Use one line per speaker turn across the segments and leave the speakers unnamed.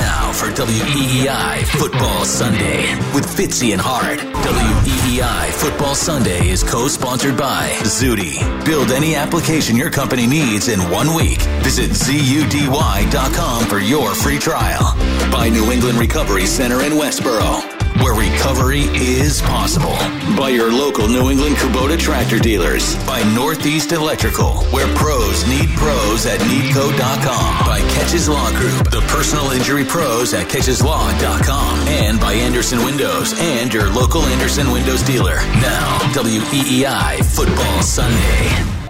Now for WEEI Football Sunday with Fitzy and Hart. WEEI Football Sunday is co-sponsored by Zudy. Build any application your company needs in one week. Visit ZUDY.com for your free trial. By New England Recovery Center in Westboro where recovery is possible. By your local New England Kubota tractor dealers. By Northeast Electrical, where pros need pros at nedco.com. By Keches Law Group, the personal injury pros at kecheslaw.com. And by Andersen Windows and your local Andersen Windows dealer. Now, WEEI Football Sunday.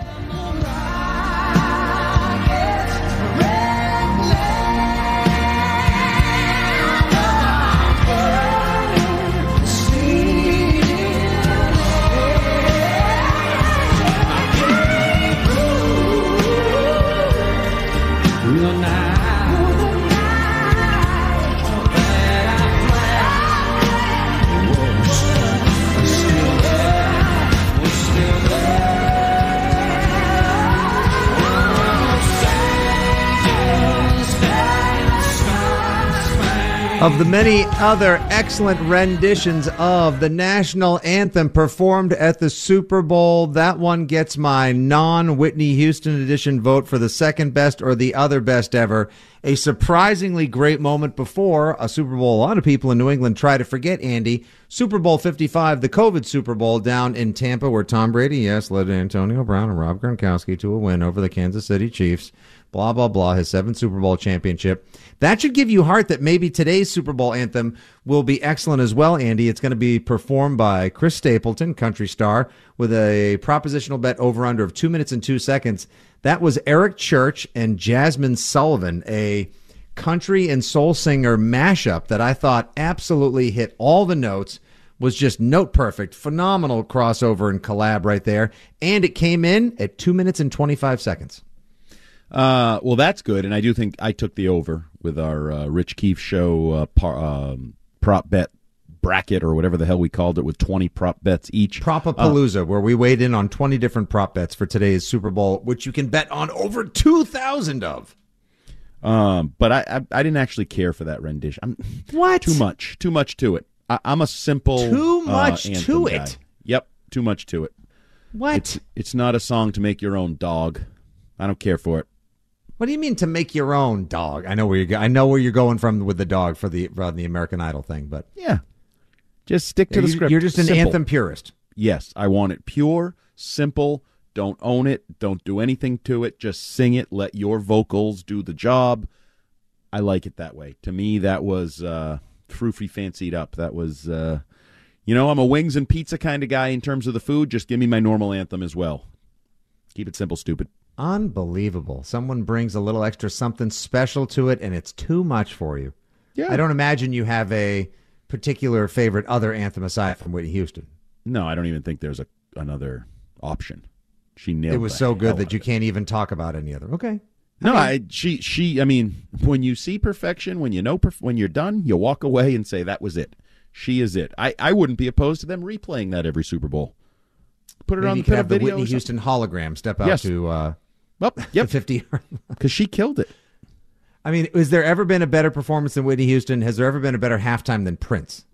Of the many other excellent renditions of the national anthem performed at the Super Bowl, that one gets my non Whitney Houston edition vote for the second best or the other best ever. A surprisingly great moment before a Super Bowl. A lot of people in New England try to forget, Andy. Super Bowl 55, the COVID Super Bowl down in Tampa, where Tom Brady, yes, led Antonio Brown and Rob Gronkowski to a win over the Kansas City Chiefs blah, blah, blah, his seventh Super Bowl championship. That should give you heart that maybe today's Super Bowl anthem will be excellent as well, Andy. It's going to be performed by Chris Stapleton, country star, with a propositional bet over under of two minutes and two seconds. That was Eric Church and Jazmine Sullivan, a country and soul singer mashup that I thought absolutely hit all the notes was just note perfect. Phenomenal crossover and collab right there. And it came in at two minutes and 25 seconds.
Uh, well, that's good, and I do think I took the over with our uh, Rich Keefe show uh, par, um, prop bet bracket or whatever the hell we called it with 20 prop bets each.
Propapalooza, uh, where we weighed in on 20 different prop bets for today's Super Bowl, which you can bet on over 2,000 of.
Um, but I, I, I didn't actually care for that rendition. I'm,
what?
Too much. Too much to it. I, am a simple.
Too
uh,
much to
guy.
it.
Yep. Too much to it.
What?
It's, it's not a song to make your own dog. I don't care for it.
What do you mean to make your own dog? I know where you're. I know where you're going from with the dog for the for the American Idol thing, but
yeah, just stick to the script.
You're just an
simple.
anthem purist.
Yes, I want it pure, simple. Don't own it. Don't do anything to it. Just sing it. Let your vocals do the job. I like it that way. To me, that was uh, froofy fancied up. That was, uh, you know, I'm a wings and pizza kind of guy in terms of the food. Just give me my normal anthem as well. Keep it simple, stupid.
Unbelievable. Someone brings a little extra something special to it, and it's too much for you.
Yeah.
I don't imagine you have a particular favorite other anthem aside from Whitney Houston.
No, I don't even think there's a another option. She nailed.
It was so good that you can't even talk about any other. Okay.
No, I, I, she she. I mean, when you see perfection, when you know perf- when you're done, you walk away and say that was it. She is it. I I wouldn't be opposed to them replaying that every Super Bowl. Put it
Maybe
on
you
the
could have the Whitney Houston hologram step out
Yes.
to uh,
Well, yep,
fifty.
because she killed it.
I mean, has there ever been a better performance than Whitney Houston? Has there ever been a better halftime than Prince?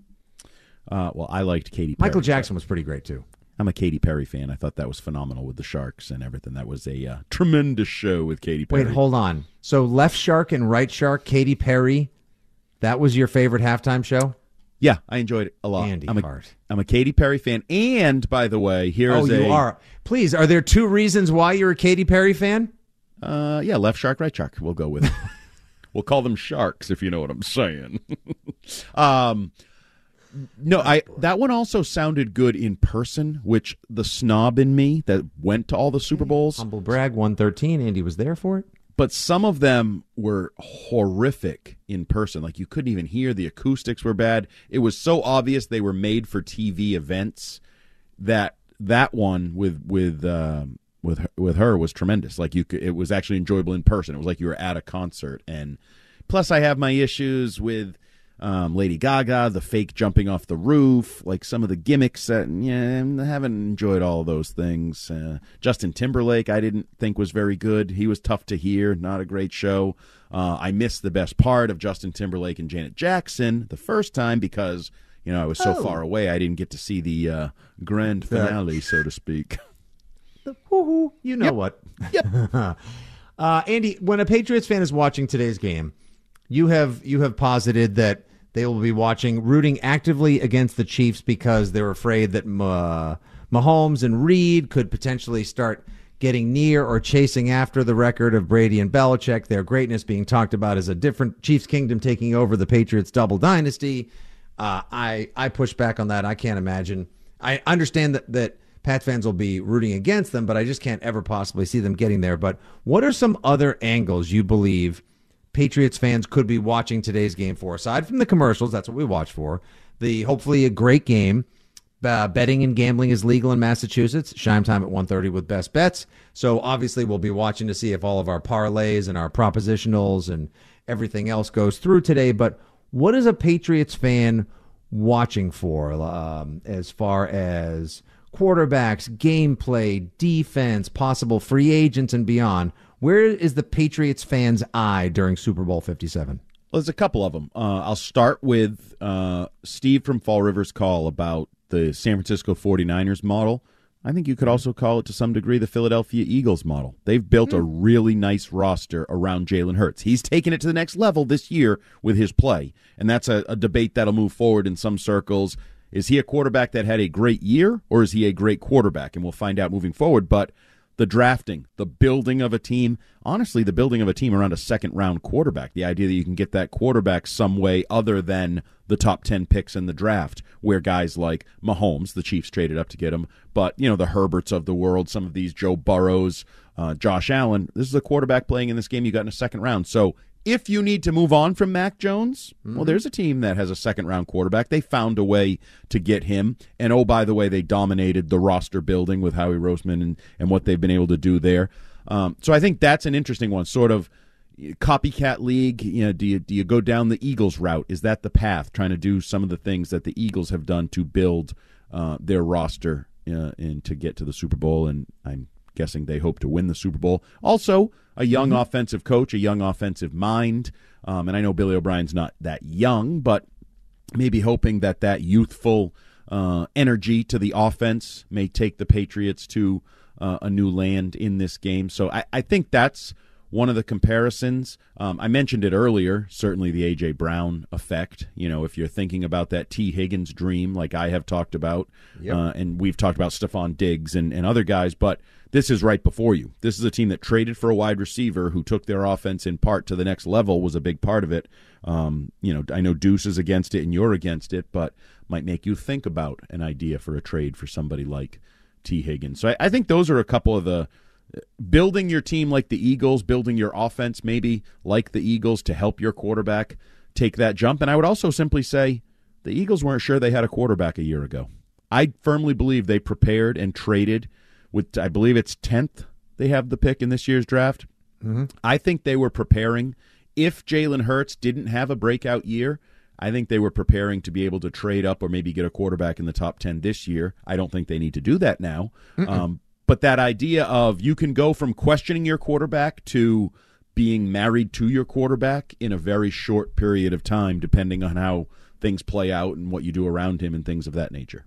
Uh, well, I liked Katy. Perry,
Michael Jackson was pretty great too.
I'm a Katy Perry fan. I thought that was phenomenal with the Sharks and everything. That was a uh, tremendous show with Katy Perry.
Wait, hold on. So left shark and right shark, Katy Perry That was your favorite halftime show?
Yeah, I enjoyed it a lot.
Andy
I'm a,
Hart.
I'm a Katy Perry fan. And by the way, here's
oh, you
a
are. Please, are there two reasons why you're a Katy Perry fan?
Uh, yeah, left shark, right shark. We'll go with. it. we'll call them sharks if you know what I'm saying. um, no, I that one also sounded good in person, which the snob in me that went to all the Super Bowls,
Humble brag, 113. Andy was there for it.
But some of them were horrific in person. Like you couldn't even hear the acoustics were bad. It was so obvious they were made for TV events that that one with with um, with her, with her was tremendous. Like you could, it was actually enjoyable in person. It was like you were at a concert. And plus, I have my issues with um, Lady Gaga, the fake jumping off the roof, like some of the gimmicks. That yeah, I haven't enjoyed all those things. Uh, Justin Timberlake, I didn't think was very good. He was tough to hear. Not a great show. Uh, I missed the best part of Justin Timberlake and Janet Jackson the first time because you know I was so far away. I didn't get to see the uh, grand finale, so to speak.
Woohoo! You know what?
Yep.
Uh, Andy, when a Patriots fan is watching today's game, you have you have posited that they will be watching, rooting actively against the Chiefs because they're afraid that uh, Mahomes and Reid could potentially start getting near or chasing after the record of Brady and Belichick. Their greatness being talked about as a different Chiefs kingdom taking over the Patriots double dynasty. Uh, I I push back on that. I can't imagine. I understand that that Pat fans will be rooting against them, but I just can't ever possibly see them getting there. But what are some other angles you believe Patriots fans could be watching today's game for? Aside from the commercials, that's what we watch for. The hopefully a great game. Uh, betting and gambling is legal in Massachusetts. Shime time at 1.30 with best bets. So obviously we'll be watching to see if all of our parlays and our propositionals and everything else goes through today. But what is a Patriots fan watching for um, as far as quarterbacks, gameplay, defense, possible free agents, and beyond? Where is the Patriots fan's eye during Super Bowl 57?
Well, there's a couple of them. Uh, I'll start with uh, Steve from Fall River's call about the San Francisco 49ers model. I think you could also call it to some degree the Philadelphia Eagles model. They've built a really nice roster around Jalen Hurts. He's taken it to the next level this year with his play, and that's a, a debate that'll move forward in some circles. Is he a quarterback that had a great year, or is he a great quarterback? And we'll find out moving forward. But the drafting, the building of a team, honestly, the building of a team around a second round quarterback, the idea that you can get that quarterback some way other than the top 10 picks in the draft, where guys like Mahomes, the Chiefs traded up to get him, but, you know, the Herberts of the world, some of these Joe Burrows, uh, Josh Allen, this is a quarterback playing in this game you got in a second round. So if you need to move on from Mac Jones, well, there's a team that has a second round quarterback. They found a way to get him. And oh, by the way, they dominated the roster building with Howie Roseman and, and what they've been able to do there. Um, so I think that's an interesting one. Sort of copycat league. You know, do you do you go down the Eagles route? Is that the path? Trying to do some of the things that the Eagles have done to build uh, their roster uh, and to get to the Super Bowl. And I'm guessing they hope to win the Super Bowl. Also, a young offensive coach, a young offensive mind. Um, and I know Billy O'Brien's not that young, but maybe hoping that that youthful uh, energy to the offense may take the Patriots to uh, a new land in this game. So I, I think that's one of the comparisons. Um, I mentioned it earlier, certainly the A.J. Brown effect. You know, if you're thinking about that Tee Higgins dream, like I have talked about, uh, and we've talked about Stefon Diggs and, and other guys, but this is right before you. This is a team that traded for a wide receiver who took their offense in part to the next level, was a big part of it. Um, you know, I know Deuce is against it and you're against it, but might make you think about an idea for a trade for somebody like Tee Higgins. So I, I think those are a couple of the building your team like the Eagles, building your offense maybe like the Eagles to help your quarterback take that jump. And I would also simply say the Eagles weren't sure they had a quarterback a year ago. I firmly believe they prepared and traded with, I believe it's 10th they have the pick in this year's draft. I think they were preparing. If Jalen Hurts didn't have a breakout year, I think they were preparing to be able to trade up or maybe get a quarterback in the top 10 this year. I don't think they need to do that now. Um, but that idea of you can go from questioning your quarterback to being married to your quarterback in a very short period of time, depending on how things play out and what you do around him and things of that nature.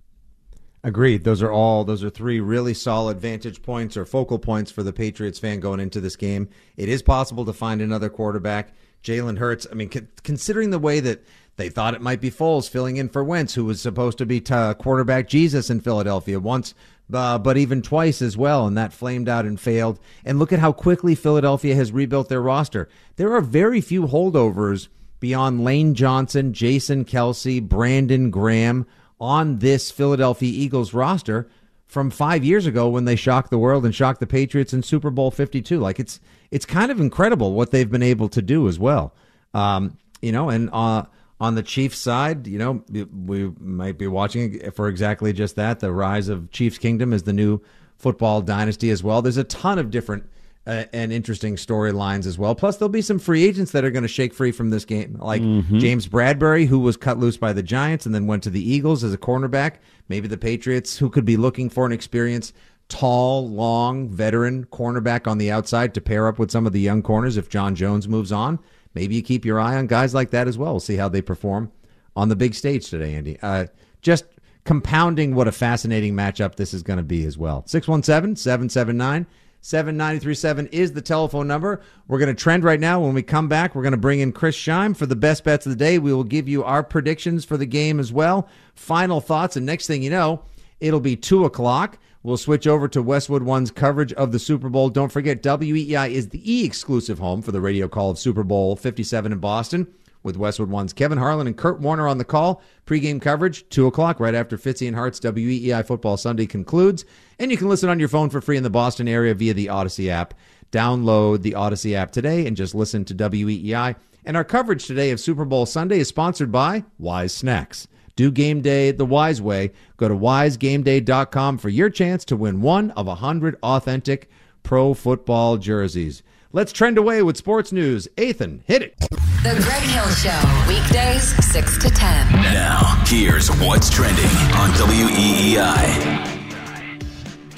Agreed. Those are all those are three really solid vantage points or focal points for the Patriots fan going into this game. It is possible to find another quarterback. Jalen Hurts. I mean, considering the way that they thought it might be Foles filling in for Wentz, who was supposed to be t- quarterback Jesus in Philadelphia once, uh, but even twice as well, and that flamed out and failed. And look at how quickly Philadelphia has rebuilt their roster. There are very few holdovers beyond Lane Johnson, Jason Kelce, Brandon Graham on this Philadelphia Eagles roster from five years ago when they shocked the world and shocked the Patriots in Super Bowl 52. Like it's it's kind of incredible what they've been able to do as well. Um, you know, and uh, on the Chiefs side, you know, we might be watching for exactly just that the rise of Chiefs Kingdom is the new football dynasty as well. There's a ton of different uh, and interesting storylines as well. Plus, there'll be some free agents that are going to shake free from this game, like mm-hmm. James Bradberry, who was cut loose by the Giants and then went to the Eagles as a cornerback. Maybe the Patriots, who could be looking for an experienced, tall, long, veteran cornerback on the outside to pair up with some of the young corners if John Jones moves on. Maybe you keep your eye on guys like that as well. We'll see how they perform on the big stage today, Andy. Uh, just compounding what a fascinating matchup this is going to be as well. 617 779 7937 is the telephone number. We're going to trend right now. When we come back, we're going to bring in Chris Scheim for the best bets of the day. We will give you our predictions for the game as well, final thoughts, and next thing you know, it'll be 2 o'clock. We'll switch over to Westwood One's coverage of the Super Bowl. Don't forget, WEEI is the E exclusive home for the radio call of Super Bowl 57 in Boston with Westwood One's Kevin Harlan and Kurt Warner on the call. Pre-game coverage, 2 o'clock, right after Fitzy and Hart's WEEI Football Sunday concludes. And you can listen on your phone for free in the Boston area via the Audacy app. Download the Audacy app today and just listen to WEEI. And our coverage today of Super Bowl Sunday is sponsored by Wise Snacks. Do game day the wise way. Go to wisegameday.com for your chance to win one of a 100 authentic pro football jerseys. Let's trend away with sports news. Ethan, hit it.
The Greg Hill Show, weekdays 6 to 10.
Now, here's what's trending on WEEI.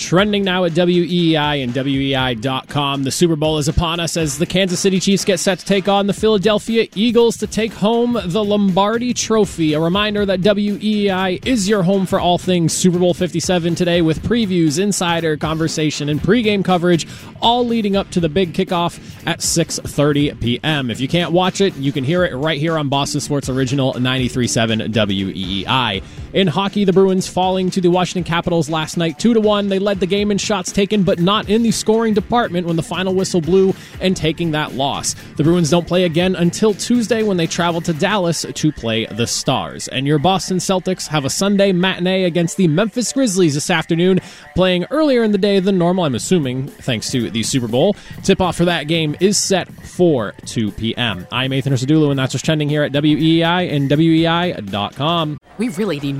Trending now at WEEI and WEEI.com. The Super Bowl is upon us as the Kansas City Chiefs get set to take on the Philadelphia Eagles to take home the Lombardi Trophy. A reminder that WEEI is your home for all things Super Bowl 57 today with previews, insider conversation, and pregame coverage, all leading up to the big kickoff at 6.30 p.m. If you can't watch it, you can hear it right here on Boston Sports Original 93.7 WEEI. In hockey, the Bruins falling to the Washington Capitals last night 2 to 1. They led the game in shots taken, but not in the scoring department when the final whistle blew and taking that loss. The Bruins don't play again until Tuesday when they travel to Dallas to play the Stars. And your Boston Celtics have a Sunday matinee against the Memphis Grizzlies this afternoon, playing earlier in the day than normal, I'm assuming, thanks to the Super Bowl. Tip off for that game is set for 2 p.m. I'm Ethan Ursadulu, and that's what's trending here at WEEI and WEEI.com.
We really need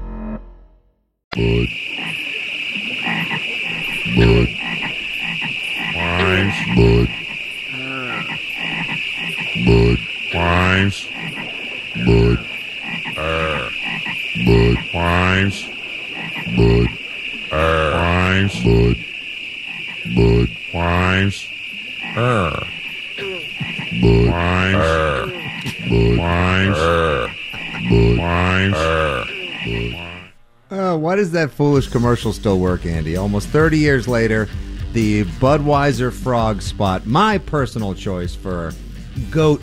Bud. Bud. Wines. Bud. Bud. Wines. Bud. Uh. Bud. Wines. Bud. Er. Wines. Bud. Bud. Wines. Er. Bud. Wines. Er. Bud. Wines. Er.
Uh, why does that foolish commercial still work, Andy? Almost 30 years later, the Budweiser Frog spot, my personal choice for GOAT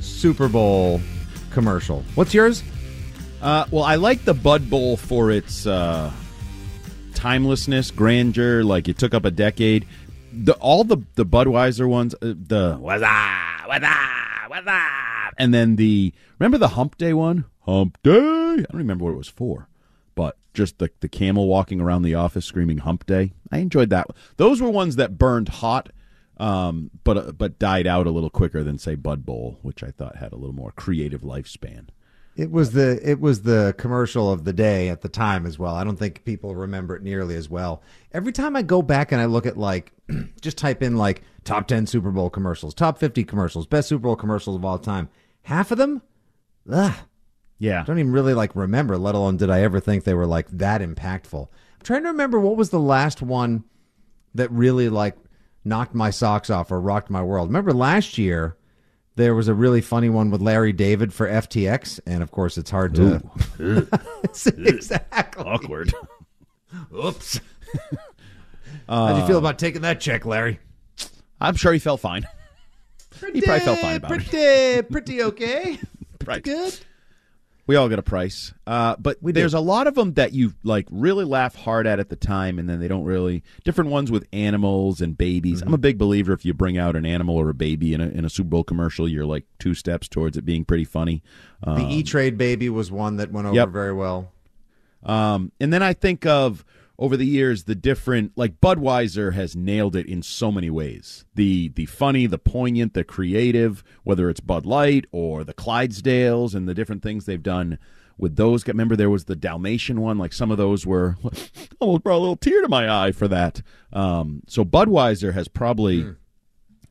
Super Bowl commercial. What's yours?
Uh, well, I like the Bud Bowl for its uh, timelessness, grandeur. Like it took up a decade. The all the the Budweiser ones, uh, the what's up, what's up, what's up, and then the remember the Hump Day one, Hump Day. I don't remember what it was for, just the the camel walking around the office screaming Hump Day. I enjoyed that. Those were ones that burned hot. Um, but uh, but died out a little quicker than say Bud Bowl, which I thought had a little more creative lifespan.
It was the it was the commercial of the day at the time as well. I don't think people remember it nearly as well. Every time I go back and I look at like just type in like top 10 Super Bowl commercials, top 50 commercials, best Super Bowl commercials of all time. Half of them ugh,
Yeah.
I don't even really like remember, let alone did I ever think they were like that impactful. I'm trying to remember what was the last one that really like knocked my socks off or rocked my world. Remember last year there was a really funny one with Larry David for FTX, and of course it's hard to exactly
awkward.
Oops. How'd you feel uh, about taking that check, Larry?
I'm sure he felt fine. he probably felt fine about
pretty,
it.
Pretty okay.
Right.
Good.
We all get a price, uh, but there's a lot of them that you like really laugh hard at at the time, and then they don't really. Different ones with animals and babies. I'm a big believer if you bring out an animal or a baby in a in a Super Bowl commercial, you're like two steps towards it being pretty funny.
The
Um,
E Trade baby was one that went over
Yep.
very well.
Um, and then I think of over the years the different like Budweiser has nailed it in so many ways. The the funny, the poignant, the creative, whether it's Bud Light or the Clydesdales and the different things they've done with those. Remember there was the Dalmatian one, like some of those were almost brought a little tear to my eye for that. Um, so Budweiser has probably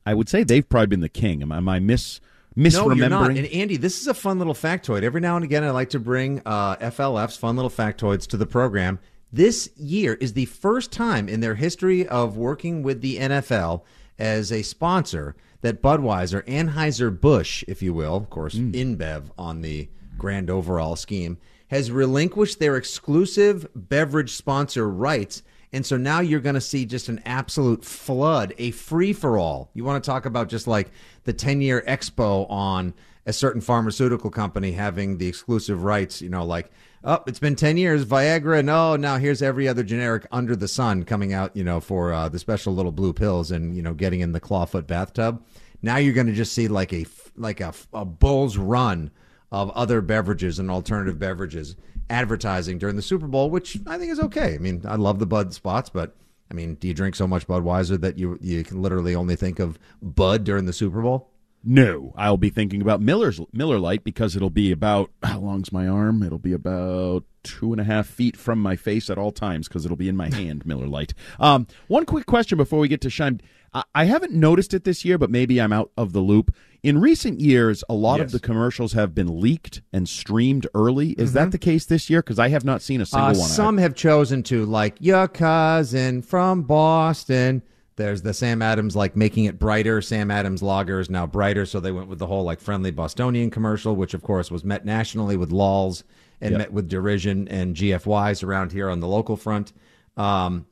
I would say they've probably been the king. Am, am I miss misremembering?
No, you're not. And Andy, this is a fun little factoid. Every now and again, I like to bring uh, FLF's fun little factoids to the program. This year is the first time in their history of working with the NFL as a sponsor that Budweiser, Anheuser-Busch, if you will, of course, hmm. InBev on the grand overall scheme, has relinquished their exclusive beverage sponsor rights. And so now you're going to see just an absolute flood, a free for all. You want to talk about just like the 10 year expo on a certain pharmaceutical company having the exclusive rights, you know, like, oh, it's been 10 years, Viagra. No, now here's every other generic under the sun coming out, you know, for uh, the special little blue pills and, you know, getting in the clawfoot bathtub. Now you're going to just see like a, like a, a bull's run of other beverages and alternative beverages advertising during the Super Bowl, which I think is okay. I mean, I love the Bud spots, but I mean, do you drink so much Budweiser that you you can literally only think of Bud during the Super Bowl?
No, I'll be thinking about Miller's Miller Lite because it'll be about how long's my arm? It'll be about two and a half feet from my face at all times because it'll be in my hand. Miller Lite. Um, one quick question before we get to Shime. I, I haven't noticed it this year, but maybe I'm out of the loop. In recent years, a lot of the commercials have been leaked and streamed early. Is that the case this year? Because I have not seen a single
Uh,
one.
some have chosen to, like your cousin from Boston. There's the Sam Adams like making it brighter. Sam Adams lager is now brighter, so they went with the whole like friendly Bostonian commercial, which of course was met nationally with lols and
Yep.
met with derision and GFYs around here on the local front. Um,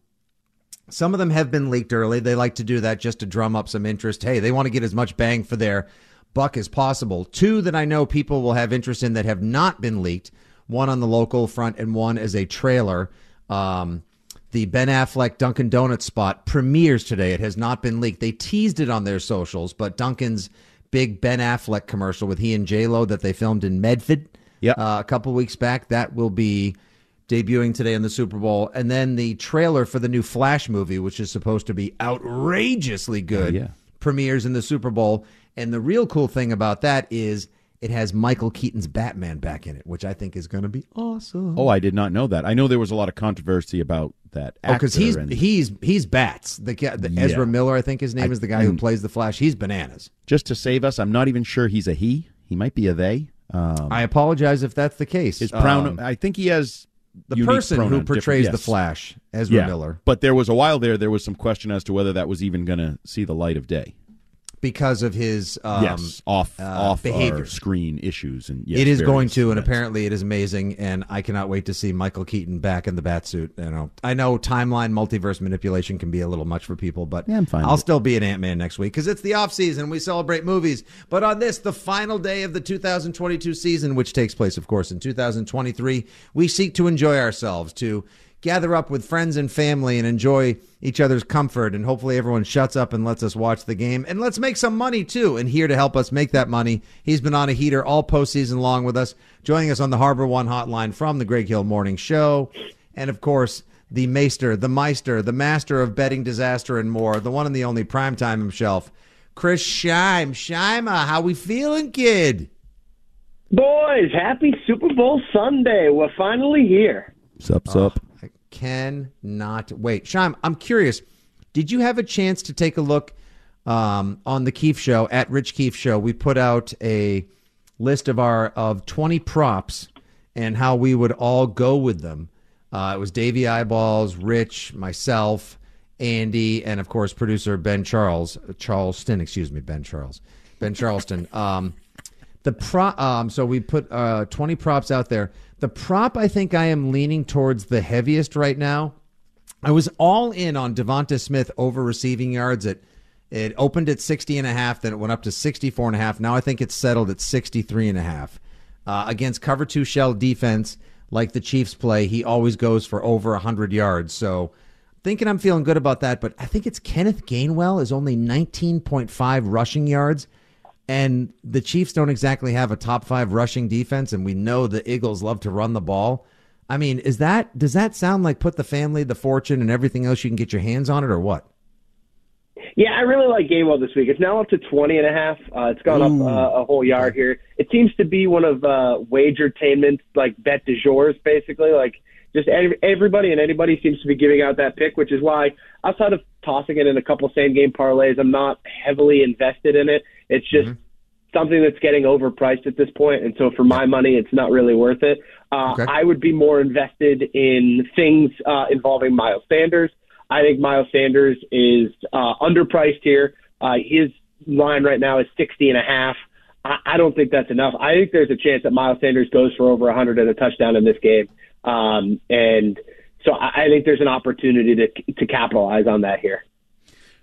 some of them have been leaked early. They like to do that just to drum up some interest. Hey, they want to get as much bang for their buck as possible. Two that I know people will have interest in that have not been leaked. One on the local front and one as a trailer. Um, the Ben Affleck Dunkin' Donuts spot premieres today. It has not been leaked. They teased it on their socials, but Dunkin's big Ben Affleck commercial with he and J Lo that they filmed in Medford
Yep.
uh, a couple weeks back that will be debuting today in the Super Bowl, and then the trailer for the new Flash movie, which is supposed to be outrageously good,
yeah.
premieres in the Super Bowl. And the real cool thing about that is it has Michael Keaton's Batman back in it, which I think is going to be awesome.
Oh, I did not know that. I know there was a lot of controversy about that.
Oh, because he's
and-
he's he's bats. The, the
Yeah.
Ezra Miller, I think his name
I-
is the guy who plays the Flash. He's bananas.
just to save us. I'm not even sure he's a he. He might be a they. Um,
I apologize if that's the case.
his pronoun.
Um,
I think he has
the person who portrays
different-
the. Flash, Ezra
Yeah.
Miller.
But there was a while there. There was some question as to whether that was even going to see the light of day.
Because of his um,
yes, off
uh,
off
behavior.
screen issues and yes,
it is going to, and apparently it is amazing. And I cannot wait to see Michael Keaton back in the bat suit. You know, I know timeline multiverse manipulation can be a little much for people, but
Yeah, I'm fine
I'll
with it.
still be an Ant Man next week because it's the off season. We celebrate movies. But on this, the final day of the 2022 season, which takes place, of course, in 2023, we seek to enjoy ourselves to gather up with friends and family and enjoy each other's comfort. And hopefully everyone shuts up and lets us watch the game. And let's make some money too. And here to help us make that money, he's been on a heater all postseason long with us, joining us on the Harbor One hotline from the Greg Hill Morning Show. And of course, the maester, the meister, the master of betting disaster and more, the one and the only primetime himself, Chris Scheim. Scheima, how we feeling, kid?
Boys, happy Super Bowl Sunday. We're finally here.
Sup, sup.
Cannot wait. Shime, I'm curious. Did you have a chance to take a look um, on the Keefe Show at Rich Keefe Show? We put out a list of our of 20 props and how we would all go with them. Uh, it was Davey Eyeballs, Rich, myself, Andy, and of course producer Ben Charles, Charleston. Excuse me, Ben Charles, Ben Charleston. Um, the pro um so we put uh 20 props out there the prop i think i am leaning towards the heaviest right now i was all in on devonta smith over receiving yards. At it opened at 60 and a half then it went up to 64 and a half. Now i think it's settled at 63 and a half. Uh, against cover two shell defense like the chiefs play he always goes for over 100 yards. So thinking i'm feeling good about that but i think it's kenneth gainwell is only 19.5 rushing yards and the Chiefs don't exactly have a top five rushing defense, and we know the Eagles love to run the ball. I mean, is that does that sound like put the family, the fortune, and everything else you can get your hands on it, or what?
Yeah, I really like Gainwell this week. It's now up to 20 and a half. Uh, it's gone
Ooh.
up uh, a whole yard here. It seems to be one of uh, wagertainment's like bet de jours, basically. Like just everybody and anybody seems to be giving out that pick, which is why outside of tossing it in a couple same game parlays, I'm not heavily invested in it. It's just something that's getting overpriced at this point, and so for my money, it's not really worth it. Uh,
Okay.
I would be more invested in things uh, involving Miles Sanders. I think Miles Sanders is uh, underpriced here. Uh, his line right now is 60 and a half. I, I don't think that's enough. I think there's a chance that Miles Sanders goes for over 100 and a touchdown in this game. Um, and so I, I think there's an opportunity to, to capitalize on that here.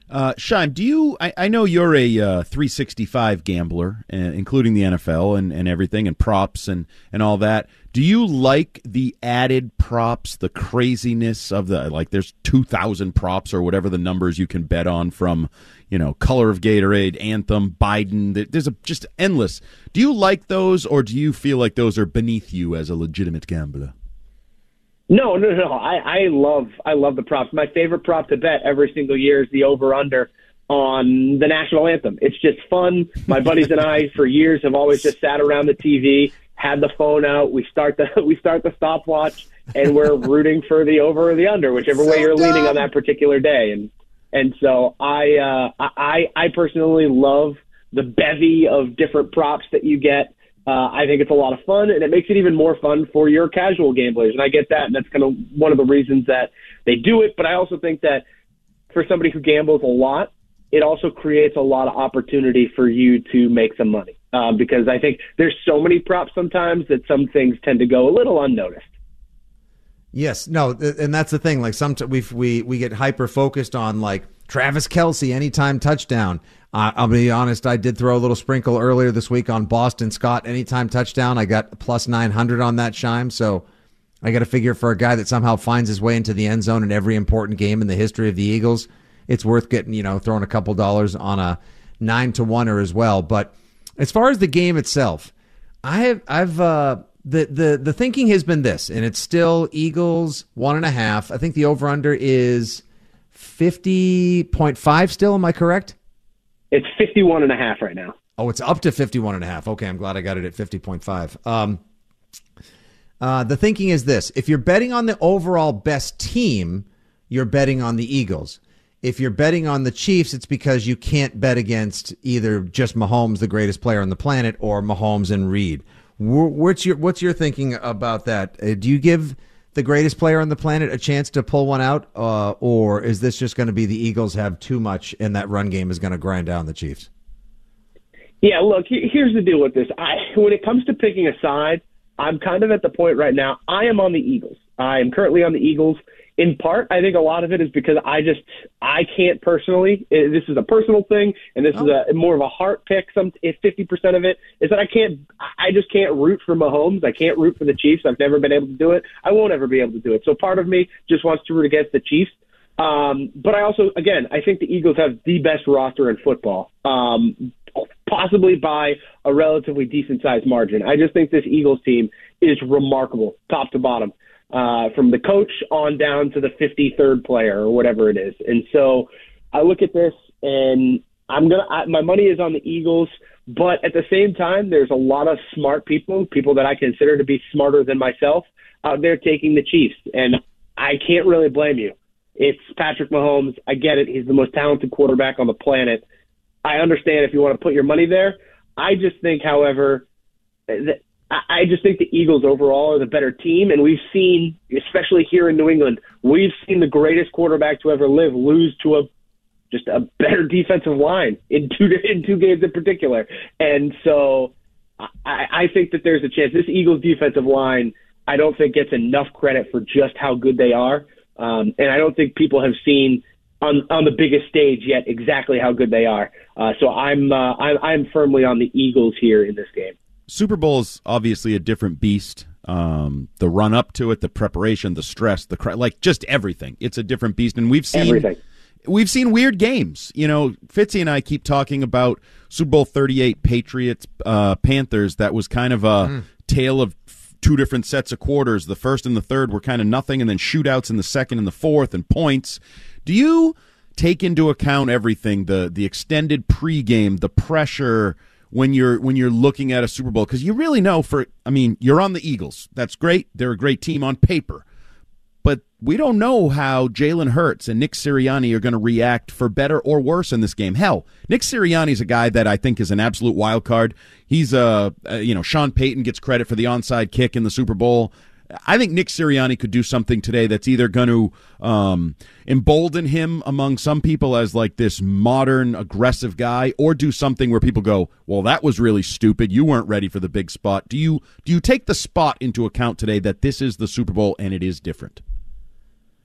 Uh, do you? I, I know you're a uh, 365 gambler, uh, including the NFL and, and everything, and props and, and all that. Do you like the added props, the craziness of the like? There's 2,000 props or whatever the numbers you can bet on from, you know, color of Gatorade, anthem, Biden. There's a just endless. Do you like those, or do you feel like those are beneath you as a legitimate gambler?
No, no, no. I, I love I love the props. My favorite prop to bet every single year is the over under on the national anthem. It's just fun. My buddies and I for years have always just sat around the TV, had the phone out, we start the we start the stopwatch and we're rooting for the over or the under, whichever way you're leaning on that particular day. And and so I uh I I personally love the bevy of different props that you get. Uh, I think it's a lot of fun, and it makes it even more fun for your casual gamblers. And I get that, and that's kind of one of the reasons that they do it. But I also think that for somebody who gambles a lot, it also creates a lot of opportunity for you to make some money. Um, because I think there's so many props sometimes that some things tend to go a little unnoticed.
Yes, no, and that's the thing. Like sometimes we we we get hyper focused on like Travis Kelce anytime touchdown. Uh, I'll be honest, I did throw a little sprinkle earlier this week on Boston Scott anytime touchdown. I got plus nine hundred on that shime, so I got to figure for a guy that somehow finds his way into the end zone in every important game in the history of the Eagles, it's worth getting you know throwing a couple dollars on a nine to one or as well. But as far as the game itself, I have I've uh the the the thinking has been this, and it's still Eagles one and a half. I think the over under is fifty point five. Still, am I correct?
It's 51 and a half right now.
Oh, it's up to 51 and a half. Okay, I'm glad I got it at 50.5. Um, uh, the thinking is this if you're betting on the overall best team, you're betting on the Eagles. If you're betting on the Chiefs, it's because you can't bet against either just Mahomes, the greatest player on the planet, or Mahomes and Reid. What's your What's your thinking about that? Uh, do you give the greatest player on the planet a chance to pull one out, uh, or is this just going to be the Eagles have too much and that run game is going to grind down the Chiefs?
Yeah, look, here's the deal with this. I, when it comes to picking a side, I'm kind of at the point right now. I am on the Eagles. I am currently on the Eagles. In part, I think a lot of it is because I just I can't personally. eh, This is a personal thing, and this is a more of a heart pick. Some if fifty percent of it is that I can't. I just can't root for Mahomes. I can't root for the Chiefs. I've never been able to do it. I won't ever be able to do it. So part of me just wants to root against the Chiefs. Um, but I also, again, I think the Eagles have the best roster in football, um, possibly by a relatively decent sized margin. I just think this Eagles team is remarkable, top to bottom, uh, from the coach on down to the 53rd player or whatever it is. And so I look at this and I'm gonna. I, my money is on the Eagles, but at the same time, there's a lot of smart people, people that I consider to be smarter than myself, out there taking the Chiefs, and I can't really blame you. It's Patrick Mahomes. I get it. He's the most talented quarterback on the planet. I understand if you want to put your money there. I just think, however, that I just think the Eagles overall are the better team, and we've seen, especially here in New England, we've seen the greatest quarterback to ever live lose to a just a better defensive line in two in two games in particular, and so I, I think that there's a chance this Eagles defensive line. I don't think gets enough credit for just how good they are, um, and I don't think people have seen on on the biggest stage yet exactly how good they are. Uh, so I'm uh, I'm I'm firmly on the Eagles here in this game.
Super Bowl is obviously a different beast. Um, the run up to it, the preparation, the stress, the cra- like just everything. It's a different beast, and we've seen
Everything.
we've seen weird games. You know, Fitzy and I keep talking about Super Bowl thirty eight Patriots uh, Panthers. That was kind of a tale of two different sets of quarters. The first and the third were kind of nothing, and then shootouts in the second and the fourth, and points. Do you take into account everything the the extended pregame, the pressure? When you're when you're looking at a Super Bowl because you really know for I mean you're on the Eagles that's great they're a great team on paper but we don't know how Jalen Hurts and Nick Sirianni are going to react for better or worse in this game. Hell, Nick Sirianni's a guy that I think is an absolute wild card. He's a, uh, you know Sean Payton gets credit for the onside kick in the Super Bowl. I think Nick Sirianni could do something today that's either going to um, embolden him among some people as like this modern aggressive guy, or do something where people go, "Well, that was really stupid. You weren't ready for the big spot." Do you do you take the spot into account today that this is the Super Bowl and it is different?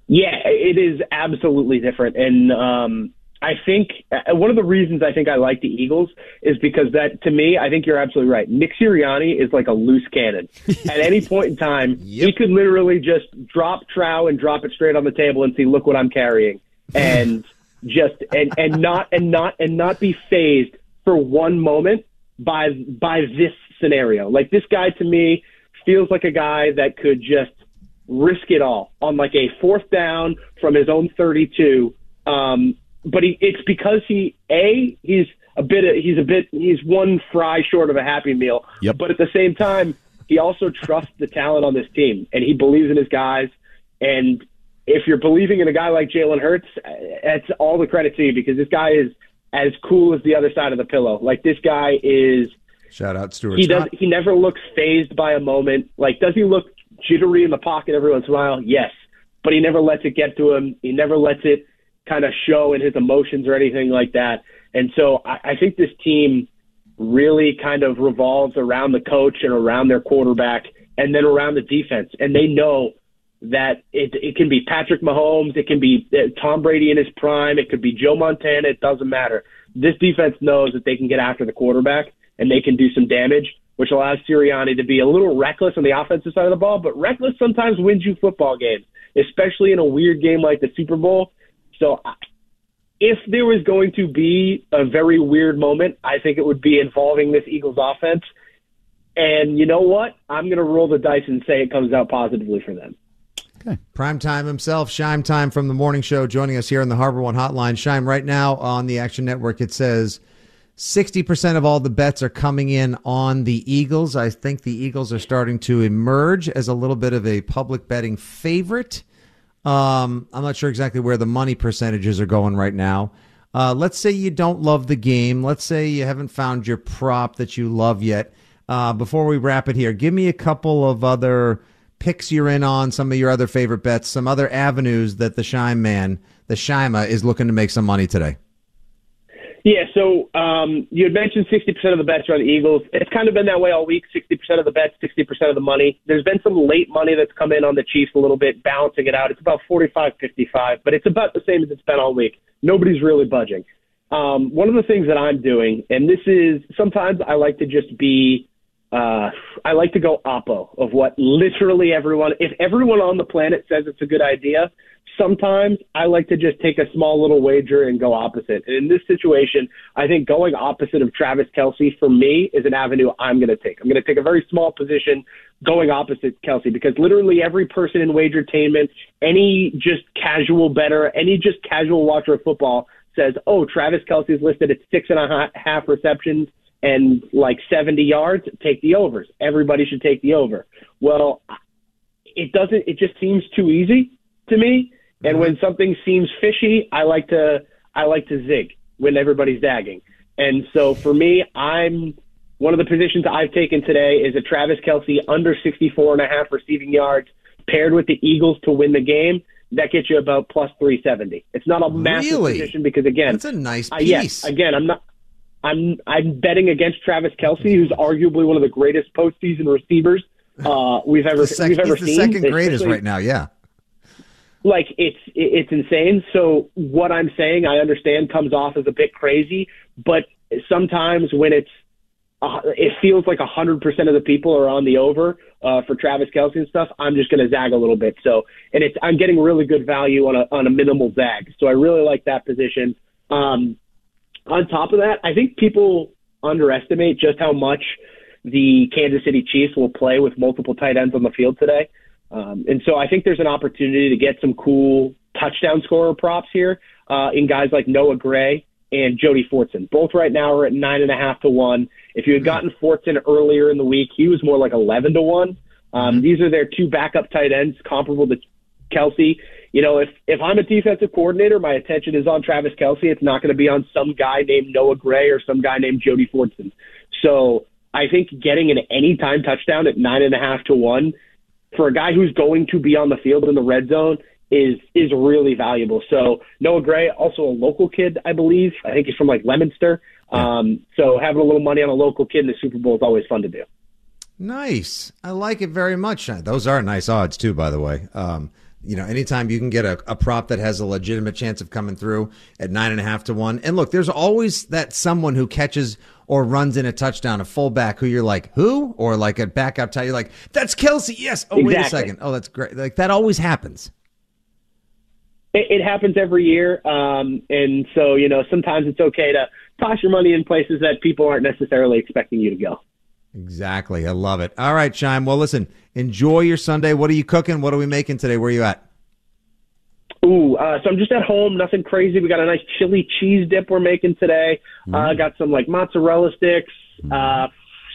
Yeah, it is absolutely different, and um, I think uh, one of the reasons I think I like the Eagles is because that to me, I think you're absolutely right. Nick Sirianni is like a loose cannon. At any point in time, he could literally just drop trow and drop it straight on the table and see, look what I'm carrying, and just and and not and not and not be phased for one moment by by this scenario. Like this guy to me feels like a guy that could just risk it all on like a fourth down from his own 32. Um, but he, it's because he a he's a bit he's a bit he's one fry short of a happy meal.
Yep.
But at the same time, he also trusts the talent on this team and he believes in his guys. And if you're believing in a guy like Jalen Hurts, that's all the credit to you because this guy is as cool as the other side of the pillow. Like this guy is
Shout out Stuart
he does. He never looks phased by a moment. Like, does he look jittery in the pocket every once in a while? Yes, but he never lets it get to him. He never lets it kind of show in his emotions or anything like that. And so I, I think this team really kind of revolves around the coach and around their quarterback, and then around the defense. And they know that it it can be Patrick Mahomes, it can be uh, Tom Brady in his prime, it could be Joe Montana. It doesn't matter. This defense knows that they can get after the quarterback and they can do some damage, which allows Sirianni to be a little reckless on the offensive side of the ball. But reckless sometimes wins you football games, especially in a weird game like the Super Bowl. So if there was going to be a very weird moment, I think it would be involving this Eagles offense. And you know what? I'm going to roll the dice and say it comes out positively for them.
Prime time himself, Shime Time from the morning show, joining us here on the Harbor One Hotline. Shime, right now on the Action Network, it says 60% of all the bets are coming in on the Eagles. I think the Eagles are starting to emerge as a little bit of a public betting favorite. Um, I'm not sure exactly where the money percentages are going right now. Uh, let's say you don't love the game. Let's say you haven't found your prop that you love yet. Uh, before we wrap it here, give me a couple of other picks you're in on, some of your other favorite bets, some other avenues that the Shime man, the Shima, is looking to make some money today.
Yeah, so um, you had mentioned 60% of the bets are on the Eagles. It's kind of been that way all week 60% of the bets, 60% of the money. There's been some late money that's come in on the Chiefs a little bit, balancing it out. It's about 45 55, but it's about the same as it's been all week. Nobody's really budging. Um, one of the things that I'm doing, and this is sometimes I like to just be, uh, I like to go oppo of what literally everyone, if everyone on the planet says it's a good idea, sometimes I like to just take a small little wager and go opposite. And in this situation, I think going opposite of Travis Kelce for me is an avenue I'm going to take. I'm going to take a very small position going opposite Kelce because literally every person in wagertainment, any just casual better, any just casual watcher of football says, oh, Travis Kelce is listed at six and a half receptions and like 70 yards, take the overs. Everybody should take the over. Well, it doesn't, it just seems too easy to me. And when something seems fishy, I like to, I like to zig when everybody's zagging. And so for me, I'm one of the positions I've taken today is a Travis Kelce under 64 and a half receiving yards paired with the Eagles to win the game that gets you about plus 370. It's not a massive
Really?
position because again,
it's a nice
uh,
piece.
yes, again, I'm not. I'm I'm betting against Travis Kelce, who's arguably one of the greatest postseason receivers uh, we've ever
sec-
we've ever seen.
second greatest right now. Yeah.
like it's it's insane. So what I'm saying, I understand, comes off as a bit crazy, but sometimes when it's uh, it feels like hundred percent of the people are on the over uh, for Travis Kelce and stuff. I'm just going to zag a little bit. So and it's I'm getting really good value on a on a minimal zag. So I really like that position. Um, on top of that, I think people underestimate just how much the Kansas City Chiefs will play with multiple tight ends on the field today. Um, and so I think there's an opportunity to get some cool touchdown scorer props here uh, in guys like Noah Gray and Jody Fortson. Both right now are at nine and a half to one. If you had gotten Fortson earlier in the week, he was more like eleven to one. Um, These are their two backup tight ends, comparable to Kelce. You know, if if I'm a defensive coordinator, my attention is on Travis Kelce. It's not going to be on some guy named Noah Gray or some guy named Jody Fortson. So I think getting an anytime touchdown at nine and a half to one for a guy who's going to be on the field in the red zone is is really valuable. So Noah Gray, also a local kid, I believe. I think he's from like Leominster. Um, so having a little money on a local kid in the Super Bowl is always fun to do.
Nice. I like it very much. Those are nice odds too, by the way. Um, you know, anytime you can get a, a prop that has a legitimate chance of coming through at nine and a half to one. And look, there's always that someone who catches or runs in a touchdown, a fullback who you're like, who? Or like a backup tight. You're like, that's Kelce. Yes. Oh, wait a second. Oh, that's great. Like that always happens.
It, it happens every year, um, and so you know sometimes it's okay to toss your money in places that people aren't necessarily expecting you to go.
Exactly. I love it. All right, Chime. Well, listen, enjoy your Sunday. What are you cooking? What are we making today? Where are you at?
Ooh, uh, so I'm just at home, nothing crazy. We got a nice chili cheese dip we're making today. Uh, got some like mozzarella sticks, uh,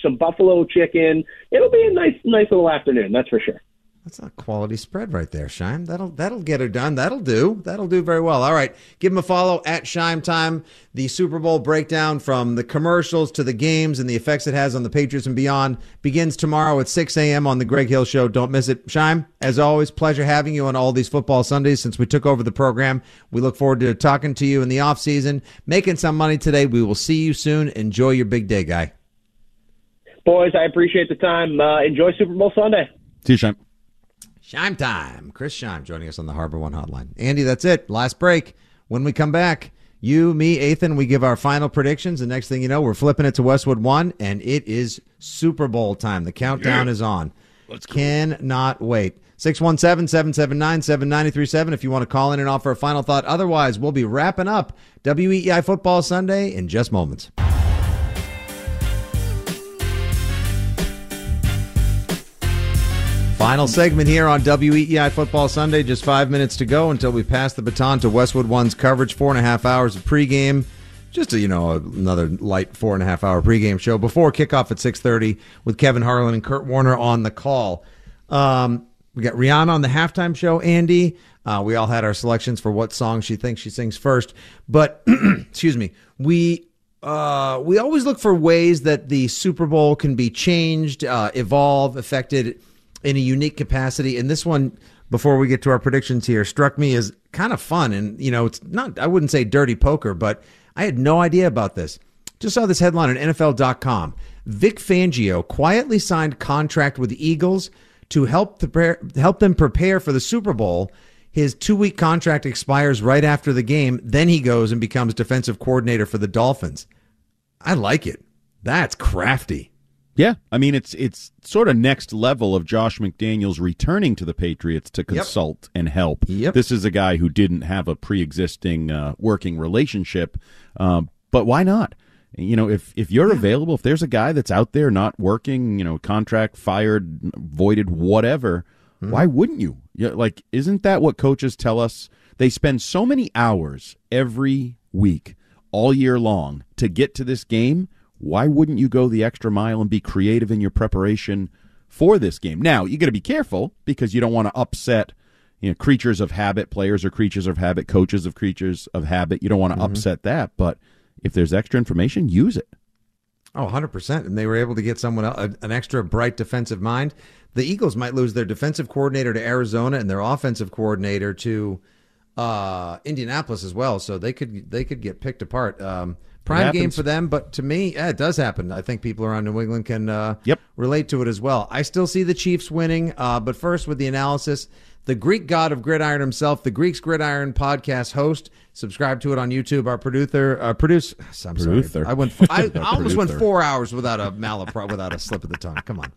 some buffalo chicken. It'll be a nice, nice little afternoon. That's for sure.
That's a quality spread right there, Shime. That'll that'll get her done. That'll do. That'll do very well. All right, give him a follow at Shime Time. The Super Bowl breakdown from the commercials to the games and the effects it has on the Patriots and beyond begins tomorrow at 6 a.m. on the Greg Hill Show. Don't miss it. Shime, as always, pleasure having you on all these football Sundays since we took over the program. We look forward to talking to you in the off season, making some money today. We will see you soon. Enjoy your big day, guy.
Boys, I appreciate the time. Uh, enjoy Super Bowl Sunday.
See you, Shime.
Shime time. Chris Shime joining us on the Harbor One Hotline. Andy, that's it. Last break. When we come back, you, me, Ethan, we give our final predictions. The next thing you know, we're flipping it to Westwood One, and it is Super Bowl time. The countdown is on. Let's Cannot wait. 617 779 7937 if you want to call in and offer a final thought. Otherwise, we'll be wrapping up WEEI Football Sunday in just moments. Final segment here on WEEI Football Sunday. Just five minutes to go until we pass the baton to Westwood One's coverage. Four and a half hours of pregame. Just a, you know another light four and a half hour pregame show before kickoff at six thirty with Kevin Harlan and Kurt Warner on the call. Um, we got Rihanna on the halftime show. Andy, uh, we all had our selections for what song she thinks she sings first, but excuse me, we uh, we always look for ways that the Super Bowl can be changed, uh, evolve, affected in a unique capacity. And this one, before we get to our predictions here, struck me as kind of fun. And, you know, it's not, I wouldn't say dirty poker, but I had no idea about this. Just saw this headline on NFL.com. Vic Fangio quietly signed contract with the Eagles to help prepare, help them prepare for the Super Bowl. His two week contract expires right after the game. Then he goes and becomes defensive coordinator for the Dolphins. I like it. That's crafty.
Yeah, I mean it's it's sort of next level of Josh McDaniels returning to the Patriots to consult and help.
Yep.
This is a guy who didn't have a pre-existing uh, working relationship, um, but why not? You know, if if you're available, if there's a guy that's out there not working, you know, contract fired, voided, whatever, why wouldn't you? Yeah, like, isn't that what coaches tell us? They spend so many hours every week, all year long, to get to this game. Why wouldn't you go the extra mile and be creative in your preparation for this game? Now, you got to be careful because you don't want to upset you know creatures of habit players or creatures of habit coaches of creatures of habit you don't want to
Mhm.
upset that but if there's extra information use it
Oh, 100%. And they were able to get someone else, an extra bright defensive mind. The Eagles might lose their defensive coordinator to Arizona and their offensive coordinator to uh, Indianapolis as well. So they could they could get picked apart. Um, prime game for them, but to me, yeah, it does happen. I think people around New England can uh,
Yep.
relate to it as well. I still see the Chiefs winning, uh, but first with the analysis, the Greek god of gridiron himself, the Greeks Gridiron podcast host. Subscribe to it on YouTube. Our producer, uh, produce. I'm sorry,
Producer.
I went. I
Our
almost went four hours without a malapro, without a slip of the tongue. Come on,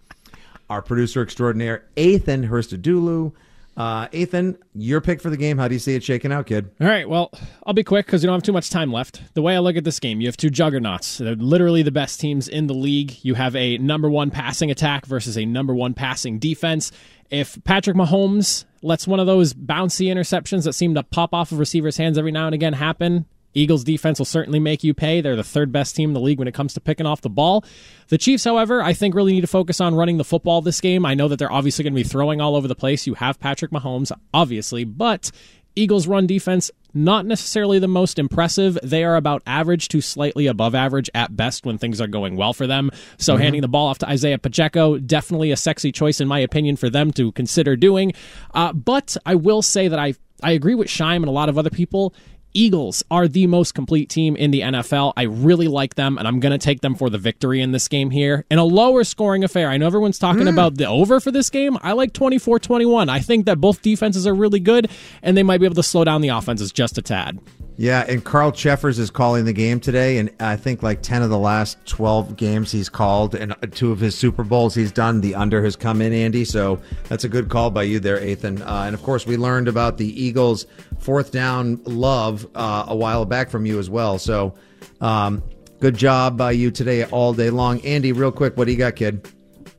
our producer extraordinaire, Ethan Hurstadulu. Uh, Ethan, your pick for the game. How do you see it shaking out, kid?
All right, well, I'll be quick because we don't have too much time left. The way I look at this game, you have two juggernauts. They're literally the best teams in the league. You have a number one passing attack versus a number one passing defense. If Patrick Mahomes lets one of those bouncy interceptions that seem to pop off of receivers' hands every now and again happen, Eagles defense will certainly make you pay. They're the third best team in the league when it comes to picking off the ball. The Chiefs, however, I think really need to focus on running the football this game. I know that they're obviously going to be throwing all over the place. You have Patrick Mahomes, obviously, but Eagles run defense not necessarily the most impressive. They are about average to slightly above average at best when things are going well for them. So
Mm-hmm.
handing the ball off to Isaiah Pacheco, definitely a sexy choice in my opinion for them to consider doing. Uh, but I will say that I I agree with Scheim and a lot of other people. Eagles are the most complete team in the NFL. I really like them, and I'm going to take them for the victory in this game here. In a lower scoring affair, I know everyone's talking mm. about the over for this game. I like 24 21. I think that both defenses are really good, and they might be able to slow down the offenses just a tad.
Yeah, and Carl Cheffers is calling the game today, and I think like ten of the last twelve games he's called, and two of his Super Bowls he's done. The under has come in, Andy. So that's a good call by you there, Ethan. Uh, and of course, we learned about the Eagles' fourth down love uh, a while back from you as well. So um, good job by you today all day long, Andy. Real quick, what do you got, kid?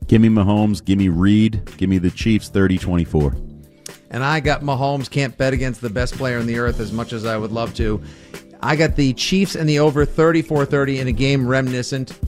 give me mahomes give me Reid give me the chiefs 30-24
And I got Mahomes. Can't bet against the best player on the earth as much as I would love to. I got the Chiefs and the over 34 30 in a game reminiscent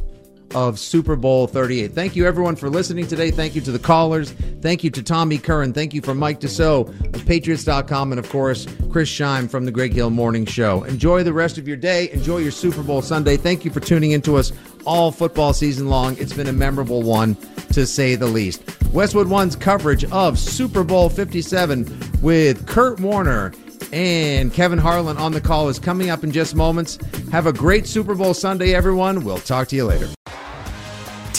of Super Bowl 38. Thank you, everyone, for listening today. Thank you to the callers. Thank you to Tommy Curran. Thank you for Mike Dussault of Patriots.com. And, of course, Chris Scheim from the Greg Hill Morning Show. Enjoy the rest of your day. Enjoy your Super Bowl Sunday. Thank you for tuning into us all football season long. It's been a memorable one, to say the least. Westwood One's coverage of Super Bowl 57 with Kurt Warner and Kevin Harlan on the call is coming up in just moments. Have a great Super Bowl Sunday, everyone. We'll talk to you later.